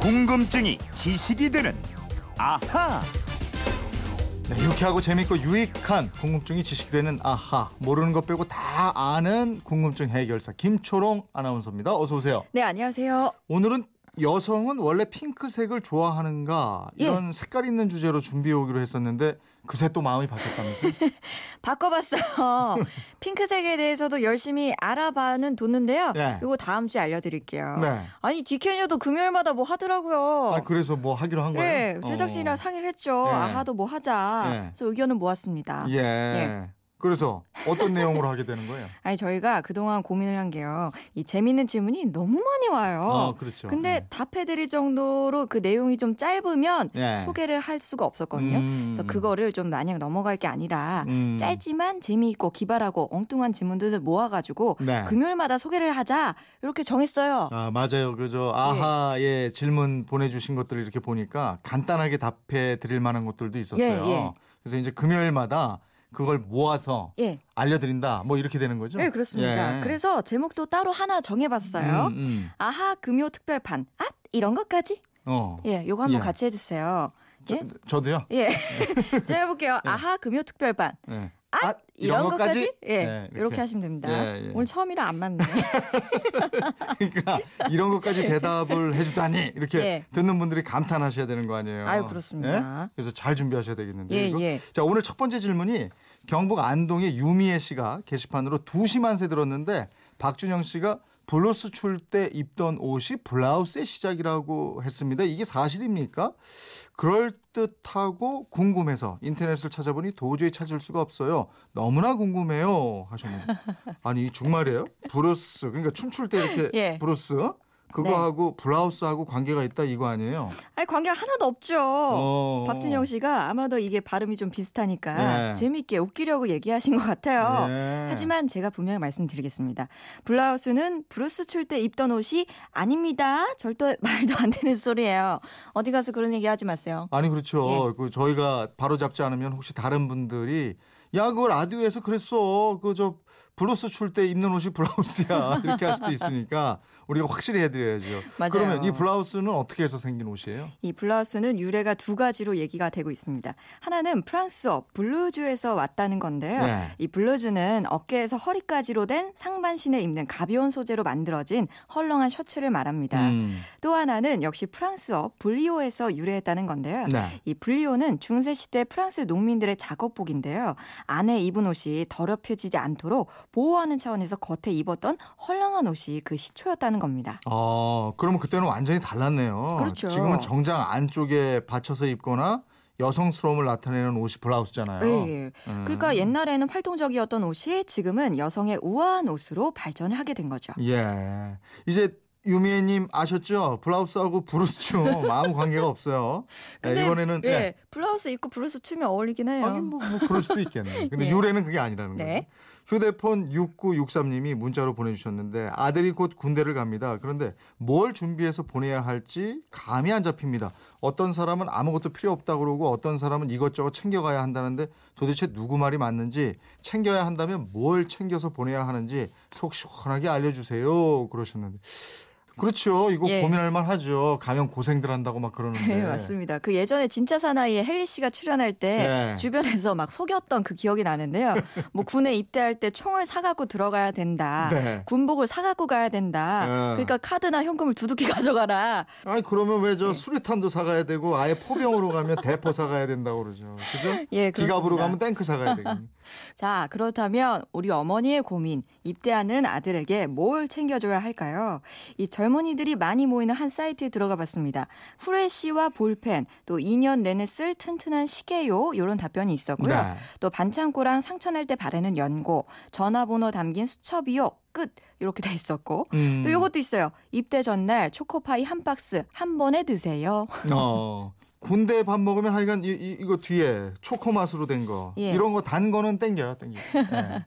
궁금증이 지식이 되는 아하. 네, 유쾌하고 재밌고 유익한 궁금증이 지식이 되는 아하 모르는 것 빼고 다 아는 궁금증 해결사 김초롱 아나운서입니다. 어서 오세요. 네, 안녕하세요. 오늘은 여성은 원래 핑크색을 좋아하는가 예. 이런 색깔 있는 주제로 준비해 오기로 했었는데 그새 또 마음이 바뀌었다면서요? 바꿔봤어요. 핑크색에 대해서도 열심히 알아봐는 뒀는데요. 네. 이거 다음 주에 알려드릴게요. 네. 아니, 디캐녀도 금요일마다 뭐 하더라고요. 아 그래서 뭐 하기로 한 거예요? 네, 제작진이랑 어. 상의를 했죠. 네. 아하도 뭐 하자. 네. 그래서 의견을 모았습니다. 예. 예. 그래서 어떤 내용으로 하게 되는 거예요? 아니, 저희가 그동안 고민을 한 게요. 이 재밌는 질문이 너무 많이 와요. 어, 그렇죠. 근데 네. 답해드릴 정도로 그 내용이 좀 짧으면 네. 소개를 할 수가 없었거든요. 음. 그래서 그거를 좀 마냥 넘어갈 게 아니라 음. 짧지만 재미있고 기발하고 엉뚱한 질문들을 모아가지고 네. 금요일마다 소개를 하자 이렇게 정했어요. 아 맞아요. 그저 아하의 질문 보내주신 것들을 이렇게 보니까 간단하게 답해 드릴 만한 것들도 있었어요. 예, 예. 그래서 이제 금요일마다 그걸 모아서 예, 알려드린다. 뭐 이렇게 되는 거죠? 네 그렇습니다. 예. 그래서 제목도 따로 하나 정해봤어요. 음, 음. 아하 금요 특별판. 아 이런 것까지? 어. 예, 요거 한번 예. 같이 해주세요. 예, 저, 도요 예. 제가 해볼게요. 아하 금요 특별판. 예. 아, 이런, 것까지? 예, 네, 이렇게. 하시면 됩니다. 예, 예. 오늘 처음이라 안 맞네. 그러니까 이런 것까지 대답을 해주다니 이렇게 예. 듣는 분들이 감탄하셔야 되는 거 아니에요? 아유, 그렇습니다. 예? 그래서 잘 준비하셔야 되겠는데. 예. 자 오늘 첫 번째 질문이 경북 안동의 유미애 씨가 게시판으로 두 시만세 들었는데 박준영 씨가 블루스 출 때 입던 옷이 블라우스의 시작이라고 했습니다. 이게 사실입니까? 그럴 듯하고 궁금해서 인터넷을 찾아보니 도저히 찾을 수가 없어요. 너무나 궁금해요. 하셨는데 아니 중말이에요? 브루스 그러니까 춤출 때 이렇게 예. 브루스 그거하고 블라우스하고 관계가 있다 이거 아니에요? 아니 관계 하나도 없죠. 어. 박준영 씨가 아마도 이게 발음이 좀 비슷하니까 네. 재밌게 웃기려고 얘기하신 것 같아요. 네. 하지만 제가 분명히 말씀드리겠습니다. 블라우스는 브루스 출 때 입던 옷이 아닙니다. 절대 말도 안 되는 소리예요. 어디 가서 그런 얘기 하지 마세요. 아니 그렇죠. 예. 그 저희가 바로 잡지 않으면 혹시 다른 분들이 야 그거 라디오에서 그랬어. 그 저 블루스 출 때 입는 옷이 블라우스야 이렇게 할 수도 있으니까 우리가 확실히 해드려야죠. 맞아요. 그러면 이 블라우스는 어떻게 해서 생긴 옷이에요? 이 블라우스는 유래가 두 가지로 얘기가 되고 있습니다. 하나는 프랑스어 blouse에서 왔다는 건데요. 네. 이 blouse는 어깨에서 허리까지로 된 상반신에 입는 가벼운 소재로 만들어진 헐렁한 셔츠를 말합니다. 음. 또 하나는 역시 프랑스어 bliaud에서 유래했다는 건데요. 네. 이 bliaud는 중세 시대 프랑스 농민들의 작업복인데요. 안에 입은 옷이 더럽혀지지 않도록 보호하는 차원에서 겉에 입었던 헐렁한 옷이 그 시초였다는 겁니다. 어 그러면 그때는 완전히 달랐네요. 그렇죠. 지금은 정장 안쪽에 받쳐서 입거나 여성스러움을 나타내는 옷이 블라우스잖아요. 예, 예. 음. 그러니까 옛날에는 활동적이었던 옷이 지금은 여성의 우아한 옷으로 발전을 하게 된 거죠. 예. 이제 유미애님 아셨죠? 블라우스하고 브루스 춤 아무 관계가 없어요. 예, 이번에는 예, 예. 블라우스 입고 브루스 추면 어울리긴 해요. 하긴 뭐, 뭐 그럴 수도 있겠네. 근데 예. 유래는 그게 아니라는 네. 거예요. 휴대폰 6963님이 문자로 보내주셨는데 아들이 곧 군대를 갑니다. 그런데 뭘 준비해서 보내야 할지 감이 안 잡힙니다. 어떤 사람은 아무것도 필요 없다 그러고 어떤 사람은 이것저것 챙겨가야 한다는데 도대체 누구 말이 맞는지 챙겨야 한다면 뭘 챙겨서 보내야 하는지 속 시원하게 알려주세요. 그러셨는데. 그렇죠. 이거 예. 고민할 만하죠. 가면 고생들 한다고 막 그러는데. 네, 맞습니다. 그 예전에 진짜 사나이에 헨리 씨가 출연할 때 네. 주변에서 막 속였던 그 기억이 나는데요. 뭐 군에 입대할 때 총을 사갖고 들어가야 된다. 네. 군복을 사갖고 가야 된다. 네. 그러니까 카드나 현금을 두둑히 가져가라. 아니 그러면 왜 네. 저 수류탄도 사가야 되고 아예 포병으로 가면 대포 사가야 된다고 그러죠. 그죠? 예, 기갑으로 그렇습니다. 가면 탱크 사가야 되겠네. 자, 그렇다면 우리 어머니의 고민, 입대하는 아들에게 뭘 챙겨줘야 할까요? 이 젊은이들이 많이 모이는 한 사이트에 들어가 봤습니다. 후레쉬와 볼펜, 또 2년 내내 쓸 튼튼한 시계요, 요런 답변이 있었고요. 네. 또 반창고랑 상처낼 때 바르는 연고, 전화번호 담긴 수첩이요, 끝. 이렇게 돼 있었고. 음. 또 요것도 있어요. 입대 전날 초코파이 한 박스 한 번에 드세요. 어. 군대 밥 먹으면 하여간 이, 이, 이 거 뒤에 초코 맛으로 된 거. 예. 이런 거 단 거는 땡겨요, 땡겨. 예.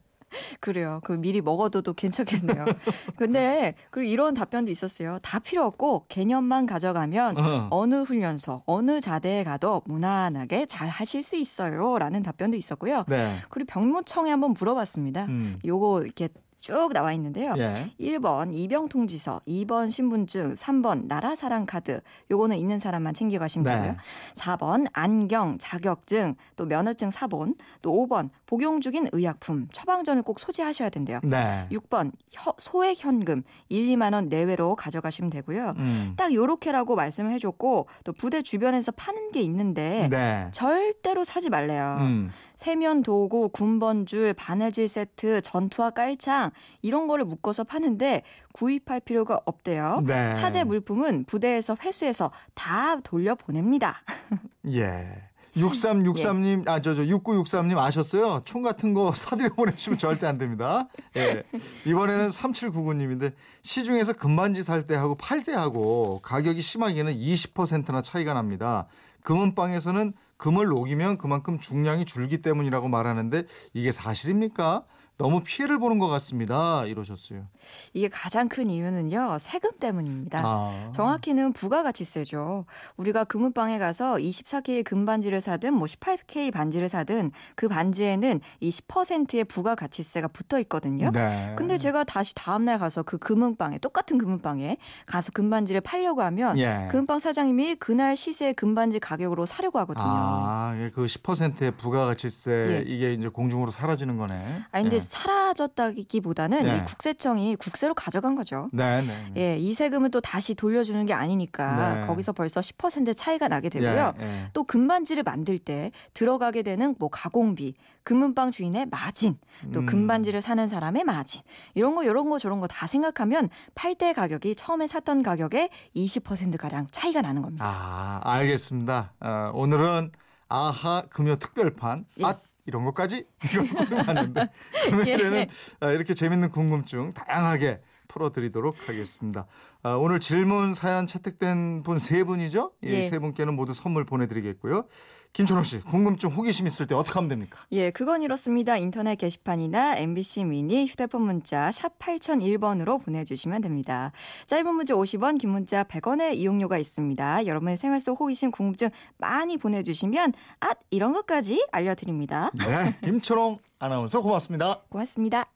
그래요. 그 미리 먹어둬도 괜찮겠네요. 근데 그리고 이런 답변도 있었어요. 다 필요 없고 개념만 가져가면 어. 어느 훈련소, 어느 자대에 가도 무난하게 잘 하실 수 있어요. 라는 답변도 있었고요. 네. 그리고 병무청에 한번 물어봤습니다. 음. 요거 이렇게 쭉 나와 있는데요. 예. 1번 이병통지서, 2번 신분증, 3번 나라사랑 카드. 요거는 있는 사람만 챙겨 가시면 네. 되고요. 4번 안경, 자격증, 또 면허증 사본, 또 5번 복용 중인 의약품, 처방전을 꼭 소지하셔야 된대요. 네. 6번 혀- 소액 현금 1, 2만 원 내외로 가져가시면 되고요. 음. 딱 요렇게라고 말씀을 해 줬고 또 부대 주변에서 파는 게 있는데 네. 절대로 사지 말래요. 음. 세면 도구, 군번줄, 바느질 세트, 전투화 깔창 이런 거를 묶어서 파는데 구입할 필요가 없대요. 네. 사제 물품은 부대에서 회수해서 다 돌려보냅니다. 예. 6363님, 아, 저, 저, 6963님 아셨어요? 총 같은 거 사드려 보내시면 절대 안 됩니다. 예. 이번에는 3799님인데, 시중에서 금반지 살 때 하고 팔 때 하고 가격이 심하게는 20%나 차이가 납니다. 금은방에서는 금을 녹이면 그만큼 중량이 줄기 때문이라고 말하는데, 이게 사실입니까? 너무 피해를 보는 것 같습니다. 이러셨어요. 이게 가장 큰 이유는요. 세금 때문입니다. 아. 정확히는 부가가치세죠. 우리가 금은방에 가서 24K의 금반지를 사든 뭐 18K 반지를 사든 그 반지에는 이 10%의 부가가치세가 붙어 있거든요. 네. 근데 제가 다시 다음 날 가서 그 금은방에 똑같은 금은방에 가서 금반지를 팔려고 하면 예. 금은방 사장님이 그날 시세 금반지 가격으로 사려고 하거든요. 아, 이게 그 10%의 부가가치세 예. 이게 이제 공중으로 사라지는 거네. 아 근데 예. 사라졌다기보다는 예. 이 국세청이 국세로 가져간 거죠. 네, 네. 네. 예, 이 세금은 또 다시 돌려주는 게 아니니까 네. 거기서 벌써 10% 차이가 나게 되고요. 예, 예. 또 금반지를 만들 때 들어가게 되는 뭐 가공비, 금은방 주인의 마진, 또 음. 금반지를 사는 사람의 마진 이런 거 이런 거 저런 거 다 생각하면 팔 때 가격이 처음에 샀던 가격에 20% 가량 차이가 나는 겁니다. 아, 알겠습니다. 어, 오늘은 아하 금요 특별판. 예. 아, 이런 것까지 이런 거 봤는데 금요일에는 예. 어, 이렇게 재밌는 궁금증 다양하게 풀어드리도록 하겠습니다. 어, 오늘 질문 사연 채택된 분 세 분이죠? 이 예. 세 분께는 모두 선물 보내드리겠고요. 김철호 씨, 궁금증, 호기심 있을 때 어떻게 하면 됩니까? 예, 그건 이렇습니다. 인터넷 게시판이나 MBC 미니 휴대폰 문자 샵 8001번으로 보내주시면 됩니다. 짧은 문자 50원, 긴 문자 100원의 이용료가 있습니다. 여러분의 생활 속 호기심 궁금증 많이 보내주시면 아 이런 것까지 알려드립니다. 네, 김철홍 아나운서 고맙습니다. 고맙습니다.